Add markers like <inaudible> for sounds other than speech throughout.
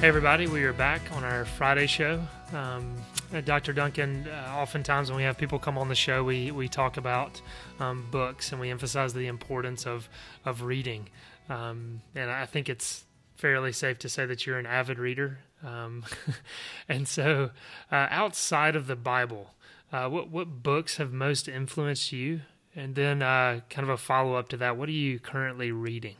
Hey, everybody, we are back on our Friday show. Um, Dr. Duncan, uh, oftentimes when we have people come on the show, we, we talk about um, books and we emphasize the importance of, of reading. Um, and I think it's fairly safe to say that you're an avid reader. Um, <laughs> and so, uh, outside of the Bible, uh, what, what books have most influenced you? And then, uh, kind of a follow up to that, what are you currently reading?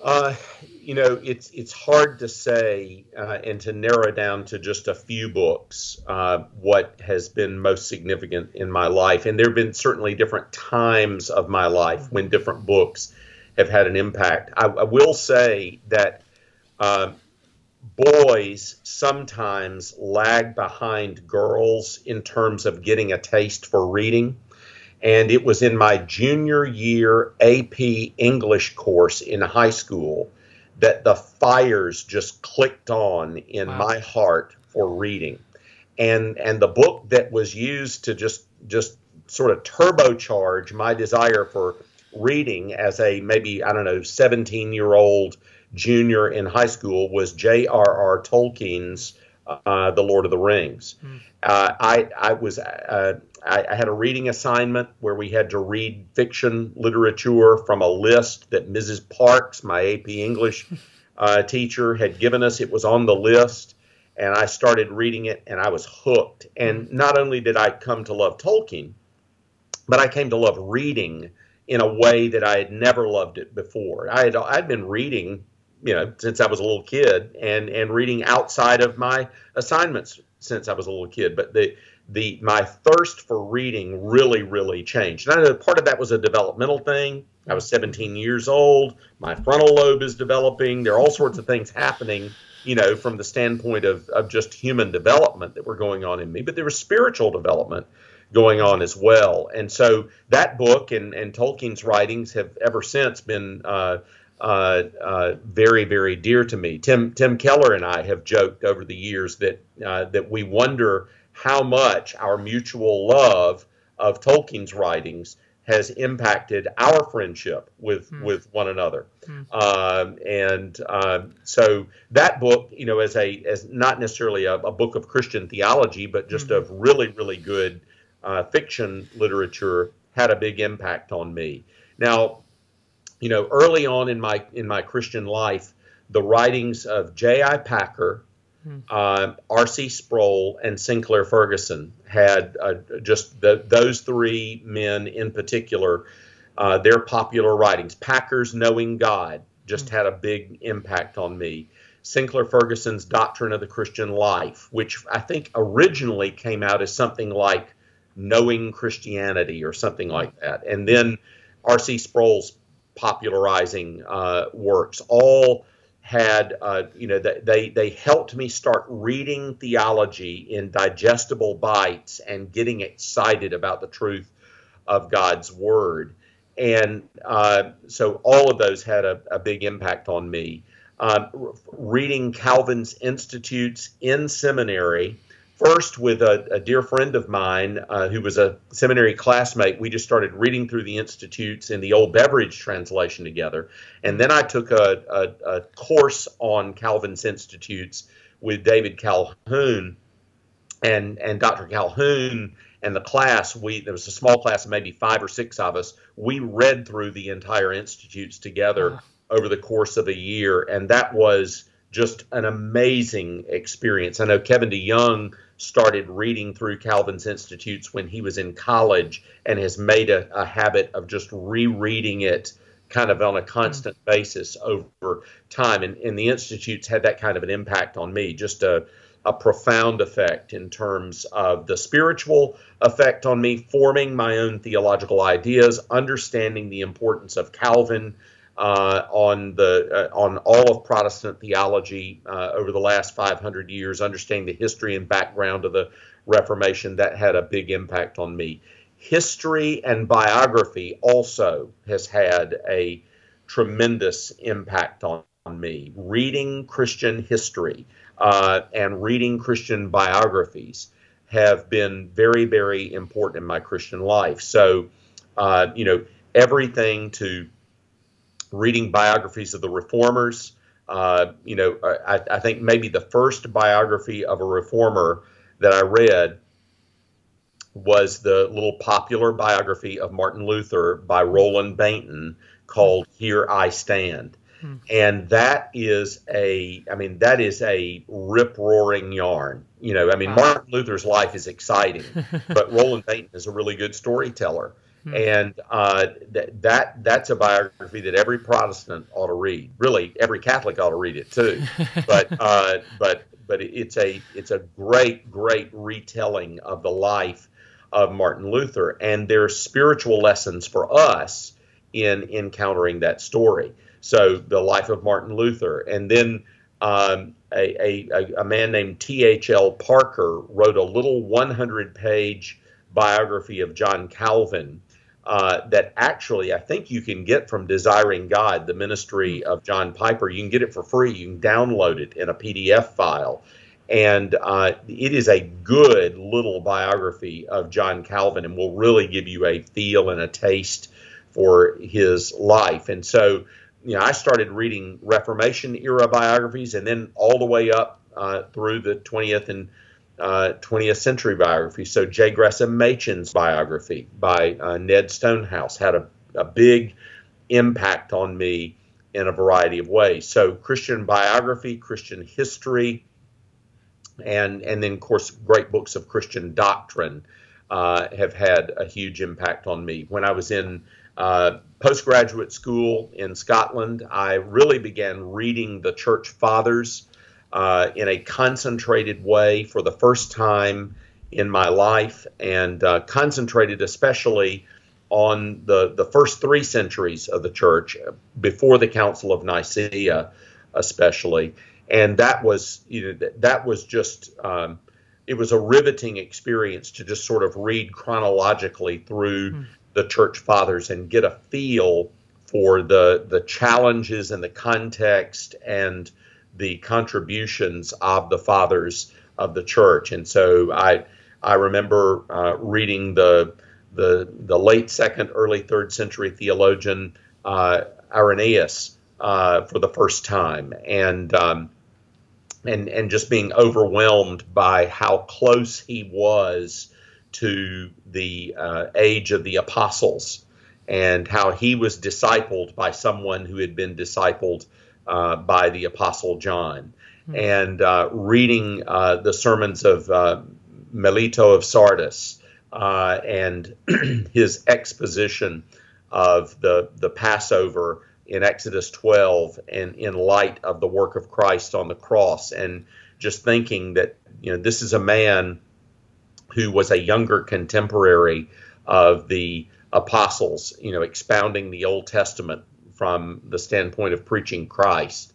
Uh, you know, it's it's hard to say uh, and to narrow down to just a few books uh, what has been most significant in my life. And there have been certainly different times of my life when different books have had an impact. I, I will say that uh, boys sometimes lag behind girls in terms of getting a taste for reading and it was in my junior year AP English course in high school that the fires just clicked on in Wow. my heart for reading. And and the book that was used to just just sort of turbocharge my desire for reading as a maybe I don't know 17 year old junior in high school was J.R.R. Tolkien's uh, The Lord of the Rings. Uh, I I was uh, I, I had a reading assignment where we had to read fiction literature from a list that Mrs. Parks, my AP English <laughs> uh, teacher, had given us. It was on the list, and I started reading it, and I was hooked. And not only did I come to love Tolkien, but I came to love reading in a way that I had never loved it before. I had I'd been reading, you know, since I was a little kid, and and reading outside of my assignments since I was a little kid. But the the my thirst for reading really really changed. And I know part of that was a developmental thing. I was 17 years old. My frontal lobe is developing. There are all sorts of things happening, you know, from the standpoint of, of just human development that were going on in me. But there was spiritual development going on as well. And so that book and, and Tolkien's writings have ever since been uh, uh, uh, very, very dear to me. Tim Tim Keller and I have joked over the years that uh, that we wonder how much our mutual love of Tolkien's writings has impacted our friendship with with one another. Um, and um, so that book, you know, as a as not necessarily a, a book of Christian theology, but just of really, really good uh, fiction literature, had a big impact on me. Now, you know, early on in my in my Christian life, the writings of J.I. Packer, uh, R.C. Sproul, and Sinclair Ferguson had uh, just the, those three men in particular. Uh, their popular writings, Packer's Knowing God, just had a big impact on me. Sinclair Ferguson's Doctrine of the Christian Life, which I think originally came out as something like Knowing Christianity or something like that. And then R.C. Sproul's popularizing uh, works all had, uh, you know, they, they helped me start reading theology in digestible bites and getting excited about the truth of God's Word. And uh, so all of those had a, a big impact on me. Um, reading Calvin's Institutes in seminary, first with a, a dear friend of mine uh, who was a seminary classmate. We just started reading through the Institutes in the Old Beveridge translation together. And then I took a, a, a course on Calvin's Institutes with David Calhoun and and Dr. Calhoun and the class we there was a small class of maybe five or six of us we read through the entire institutes together over the course of a year and that was just an amazing experience. I know Kevin DeYoung started reading through Calvin's Institutes when he was in college and has made a, a habit of just rereading it kind of on a constant hmm. basis over time. And, and the Institutes had that kind of an impact on me. Just a, a profound effect in terms of the spiritual effect on me, forming my own theological ideas, understanding the importance of Calvin uh, on the uh, on all of Protestant theology uh, over the last 500 years, understanding the history and background of the Reformation. That had a big impact on me. History and biography also has had a tremendous impact on, on me. Reading Christian history uh, and reading Christian biographies have been very, very important in my Christian life. So, uh, you know, everything to reading biographies of the reformers. Uh, you know, I, I, think maybe the first biography of a reformer that I read was the little popular biography of Martin Luther by Roland Bainton called Here I Stand. Hmm. And that is a, I mean, that is a rip roaring yarn. You know, I mean, wow. Martin Luther's life is exciting, <laughs> but Roland Bainton is a really good storyteller. Hmm. And uh, th- that that's a biography that every Protestant ought to read. Really, every Catholic ought to read it too. <laughs> but uh, but but it's a it's a great great retelling of the life of Martin Luther, and there's spiritual lessons for us in encountering that story. So the life of Martin Luther, and then um, a, a, a, man named T.H.L. Parker wrote a little 100 page biography of John Calvin uh, that actually I think you can get from Desiring God, the ministry of John Piper. You can get it for free. You can download it in a PDF file. And uh, it is a good little biography of John Calvin and will really give you a feel and a taste for his life. And so, you know, I started reading Reformation era biographies and then all the way up uh, through the 20th and uh, 20th century biography. So, J. Gresham Machen's biography by uh, Ned Stonehouse had a, a big impact on me in a variety of ways. So, Christian biography, Christian history, and and then of course great books of Christian doctrine uh, have had a huge impact on me. When I was in uh, postgraduate school in Scotland, I really began reading the church fathers uh, in a concentrated way for the first time in my life, and uh, concentrated especially on the, the first three centuries of the church before the Council of Nicaea, especially. And that was, you know, that was just, um, it was a riveting experience to just sort of read chronologically through mm the church fathers and get a feel for the the challenges and the context and the contributions of the fathers of the church. And so I I remember uh, reading the the the late second, early third century theologian uh, Irenaeus uh, for the first time, and um, and and just being overwhelmed by how close he was to the uh, age of the apostles and how he was discipled by someone who had been discipled uh, by the apostle John. Mm-hmm. And uh, reading uh, the sermons of uh, Melito of Sardis uh, and <clears throat> his exposition of the, the Passover in Exodus 12 and in light of the work of Christ on the cross and just thinking that you know this is a man who was a younger contemporary of the apostles, you know, expounding the Old Testament from the standpoint of preaching Christ.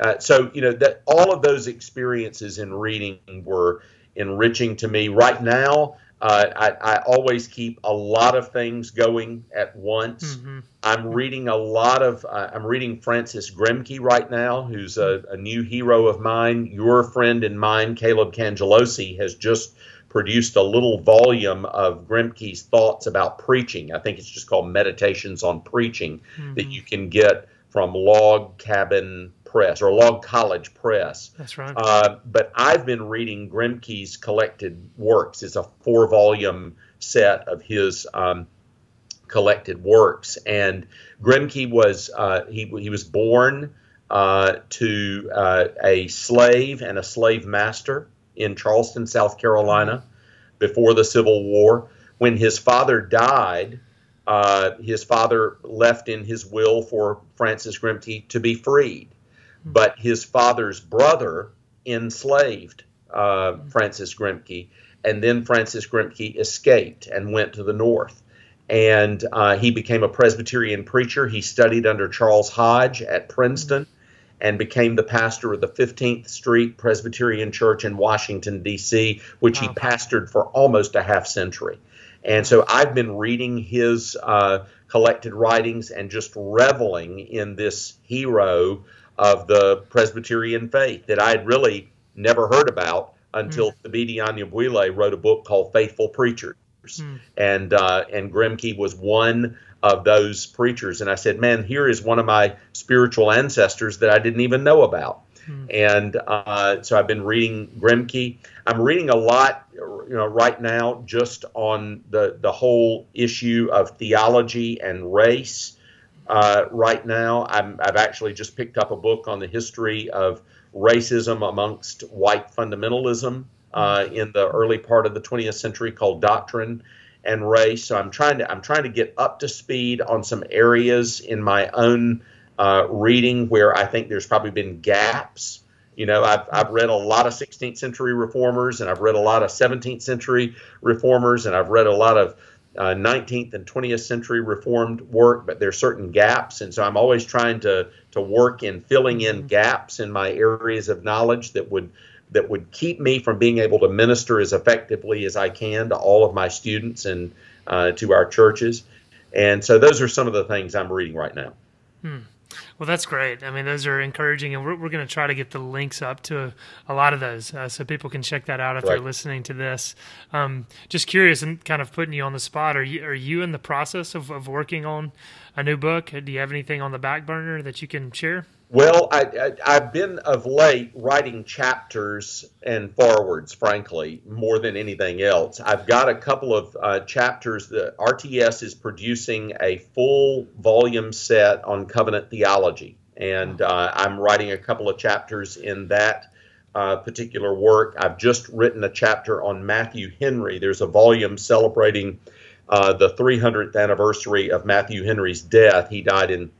Uh, so, you know, that all of those experiences in reading were enriching to me. Right now, uh, I, I, always keep a lot of things going at once. Mm-hmm. I'm reading a lot of. Uh, I'm reading Francis Grimke right now, who's a, a, new hero of mine. Your friend and mine, Caleb Cangelosi, has just produced a little volume of Grimke's thoughts about preaching. I think it's just called Meditations on Preaching mm-hmm. that you can get from Log Cabin Press or Log College Press. That's right. Uh, but I've been reading Grimke's collected works. It's a four volume set of his um, collected works. And Grimke was uh, he he was born uh, to uh, a slave and a slave master in Charleston, South Carolina, before the Civil War. When his father died, uh, his father left in his will for Francis Grimke to be freed, but his father's brother enslaved uh, Francis Grimke, and then Francis Grimke escaped and went to the north. And uh, he became a Presbyterian preacher. He studied under Charles Hodge at Princeton and became the pastor of the 15th Street Presbyterian Church in Washington, D.C., which he pastored for almost a half century. And so I've been reading his uh, collected writings and just reveling in this hero of the Presbyterian faith that I had really never heard about until Thabiti Anyabwile wrote a book called Faithful Preachers. And uh, and Grimke was one of those preachers. And I said, man, here is one of my spiritual ancestors that I didn't even know about. And uh, so I've been reading Grimke. I'm reading a lot, you know, right now just on the the whole issue of theology and race. Uh, right now, I'm, I've actually just picked up a book on the history of racism amongst white fundamentalism uh, in the early part of the 20th century called Doctrine and Race. So I'm trying to I'm trying to get up to speed on some areas in my own uh, reading where I think there's probably been gaps. You know, I've, I've read a lot of 16th century reformers and I've read a lot of 17th century reformers and I've read a lot of uh, 19th and 20th century reformed work, but there's certain gaps, and so I'm always trying to to work in filling in gaps in my areas of knowledge that would that would keep me from being able to minister as effectively as I can to all of my students and uh, to our churches. And so those are some of the things I'm reading right now. Well, that's great. I mean, those are encouraging, and we're, we're going to try to get the links up to a lot of those uh, so people can check that out if they're listening to this. Um, just curious and kind of putting you on the spot. Are you are you in the process of, of working on a new book? Do you have anything on the back burner that you can share? Well, I, I've been of late writing chapters and forewords, frankly, more than anything else. I've got a couple of uh, chapters The RTS is producing a full volume set on covenant theology, and uh, I'm writing a couple of chapters in that uh, particular work. I've just written a chapter on Matthew Henry. There's a volume celebrating uh, the 300th anniversary of Matthew Henry's death. He died in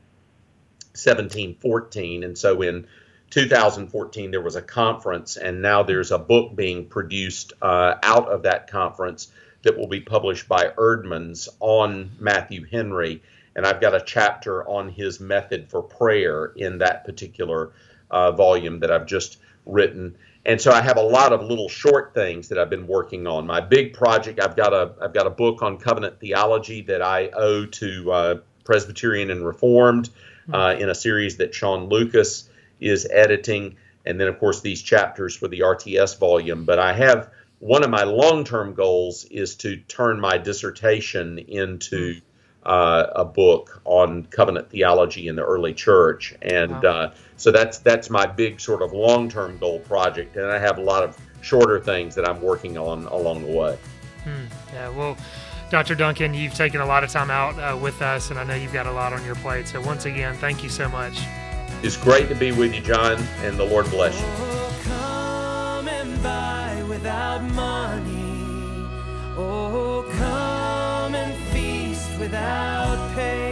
1714. And so in 2014, there was a conference, and now there's a book being produced uh, out of that conference that will be published by Eerdmans on Matthew Henry. And I've got a chapter on his method for prayer in that particular uh, volume that I've just written. And so I have a lot of little short things that I've been working on. My big project, I've got a I've got a book on covenant theology that I owe to uh, Presbyterian and Reformed uh, in a series that Sean Lucas is editing, and then of course these chapters for the RTS volume. But I have one of my long-term goals is to turn my dissertation into uh, a book on covenant theology in the early church, and uh, so that's that's my big sort of long-term goal project. And I have a lot of shorter things that I'm working on along the way. Yeah, well, Dr. Duncan, you've taken a lot of time out uh, with us, and I know you've got a lot on your plate. So once again, thank you so much. It's great to be with you, John, and the Lord bless you. Oh, without pay.